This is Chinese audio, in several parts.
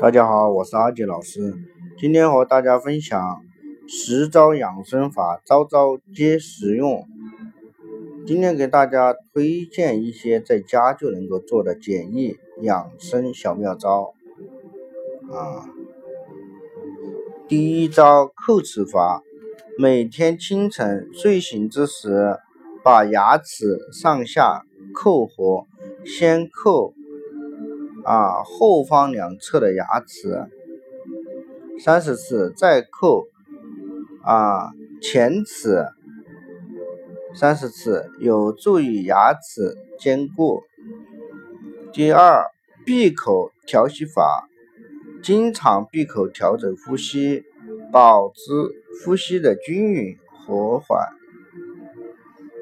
大家好，我是阿杰老师，今天和大家分享十招养生法，招招皆实用。今天给大家推荐一些在家就能够做的简易养生小妙招。啊，第一招叩齿法，每天清晨睡醒之时，把牙齿上下扣合，先扣。啊，后方两侧的牙齿三十次，再扣啊前齿三十次，有助于牙齿坚固。第二，闭口调息法，经常闭口调整呼吸，保持呼吸的均匀和缓。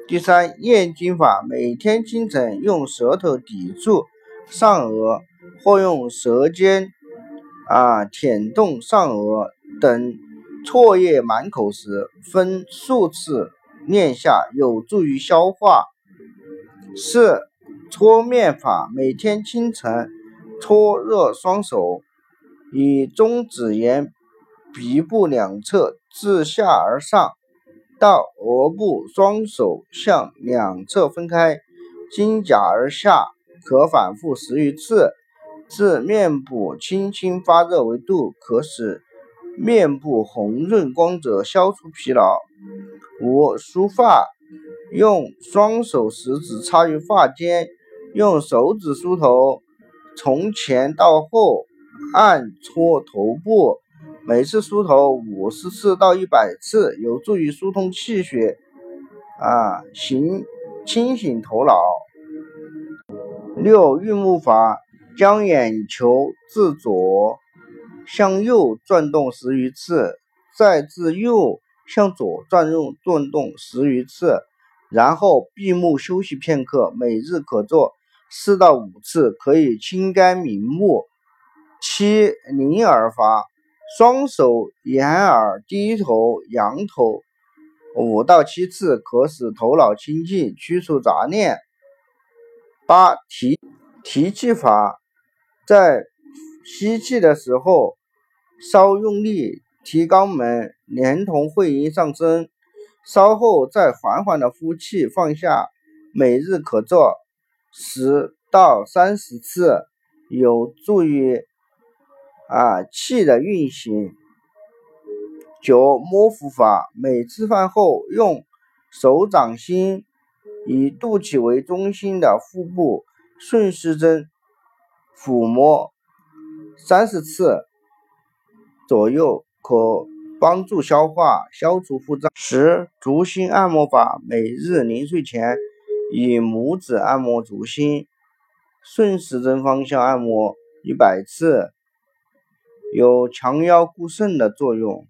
第三，咽经法，每天清晨用舌头抵住上颚。或用舌尖啊舔动上颚等唾液满口时，分数次咽下，有助于消化。四搓面法，每天清晨搓热双手，以中指沿鼻部两侧自下而上到额部，双手向两侧分开，经颊而下，可反复十余次。至面部轻轻发热为度，可使面部红润光泽，消除疲劳。五梳发，用双手食指插于发间，用手指梳头，从前到后按搓头部，每次梳头五十次到一百次，有助于疏通气血，啊，醒清醒头脑。六运木法。将眼球自左向右转动十余次，再自右向左转动转动十余次，然后闭目休息片刻。每日可做四到五次，可以清肝明目。七拧耳法，双手掩耳低头仰头五到七次，可使头脑清净，驱除杂念。八提提气法。在吸气的时候，稍用力提肛门，连同会阴上升，稍后再缓缓的呼气放下。每日可做十到三十次，有助于啊气的运行。九摸腹法，每吃饭后用手掌心以肚脐为中心的腹部顺时针。抚摸三十次左右，可帮助消化、消除腹胀。十足心按摩法，每日临睡前以拇指按摩足心，顺时针方向按摩一百次，有强腰固肾的作用。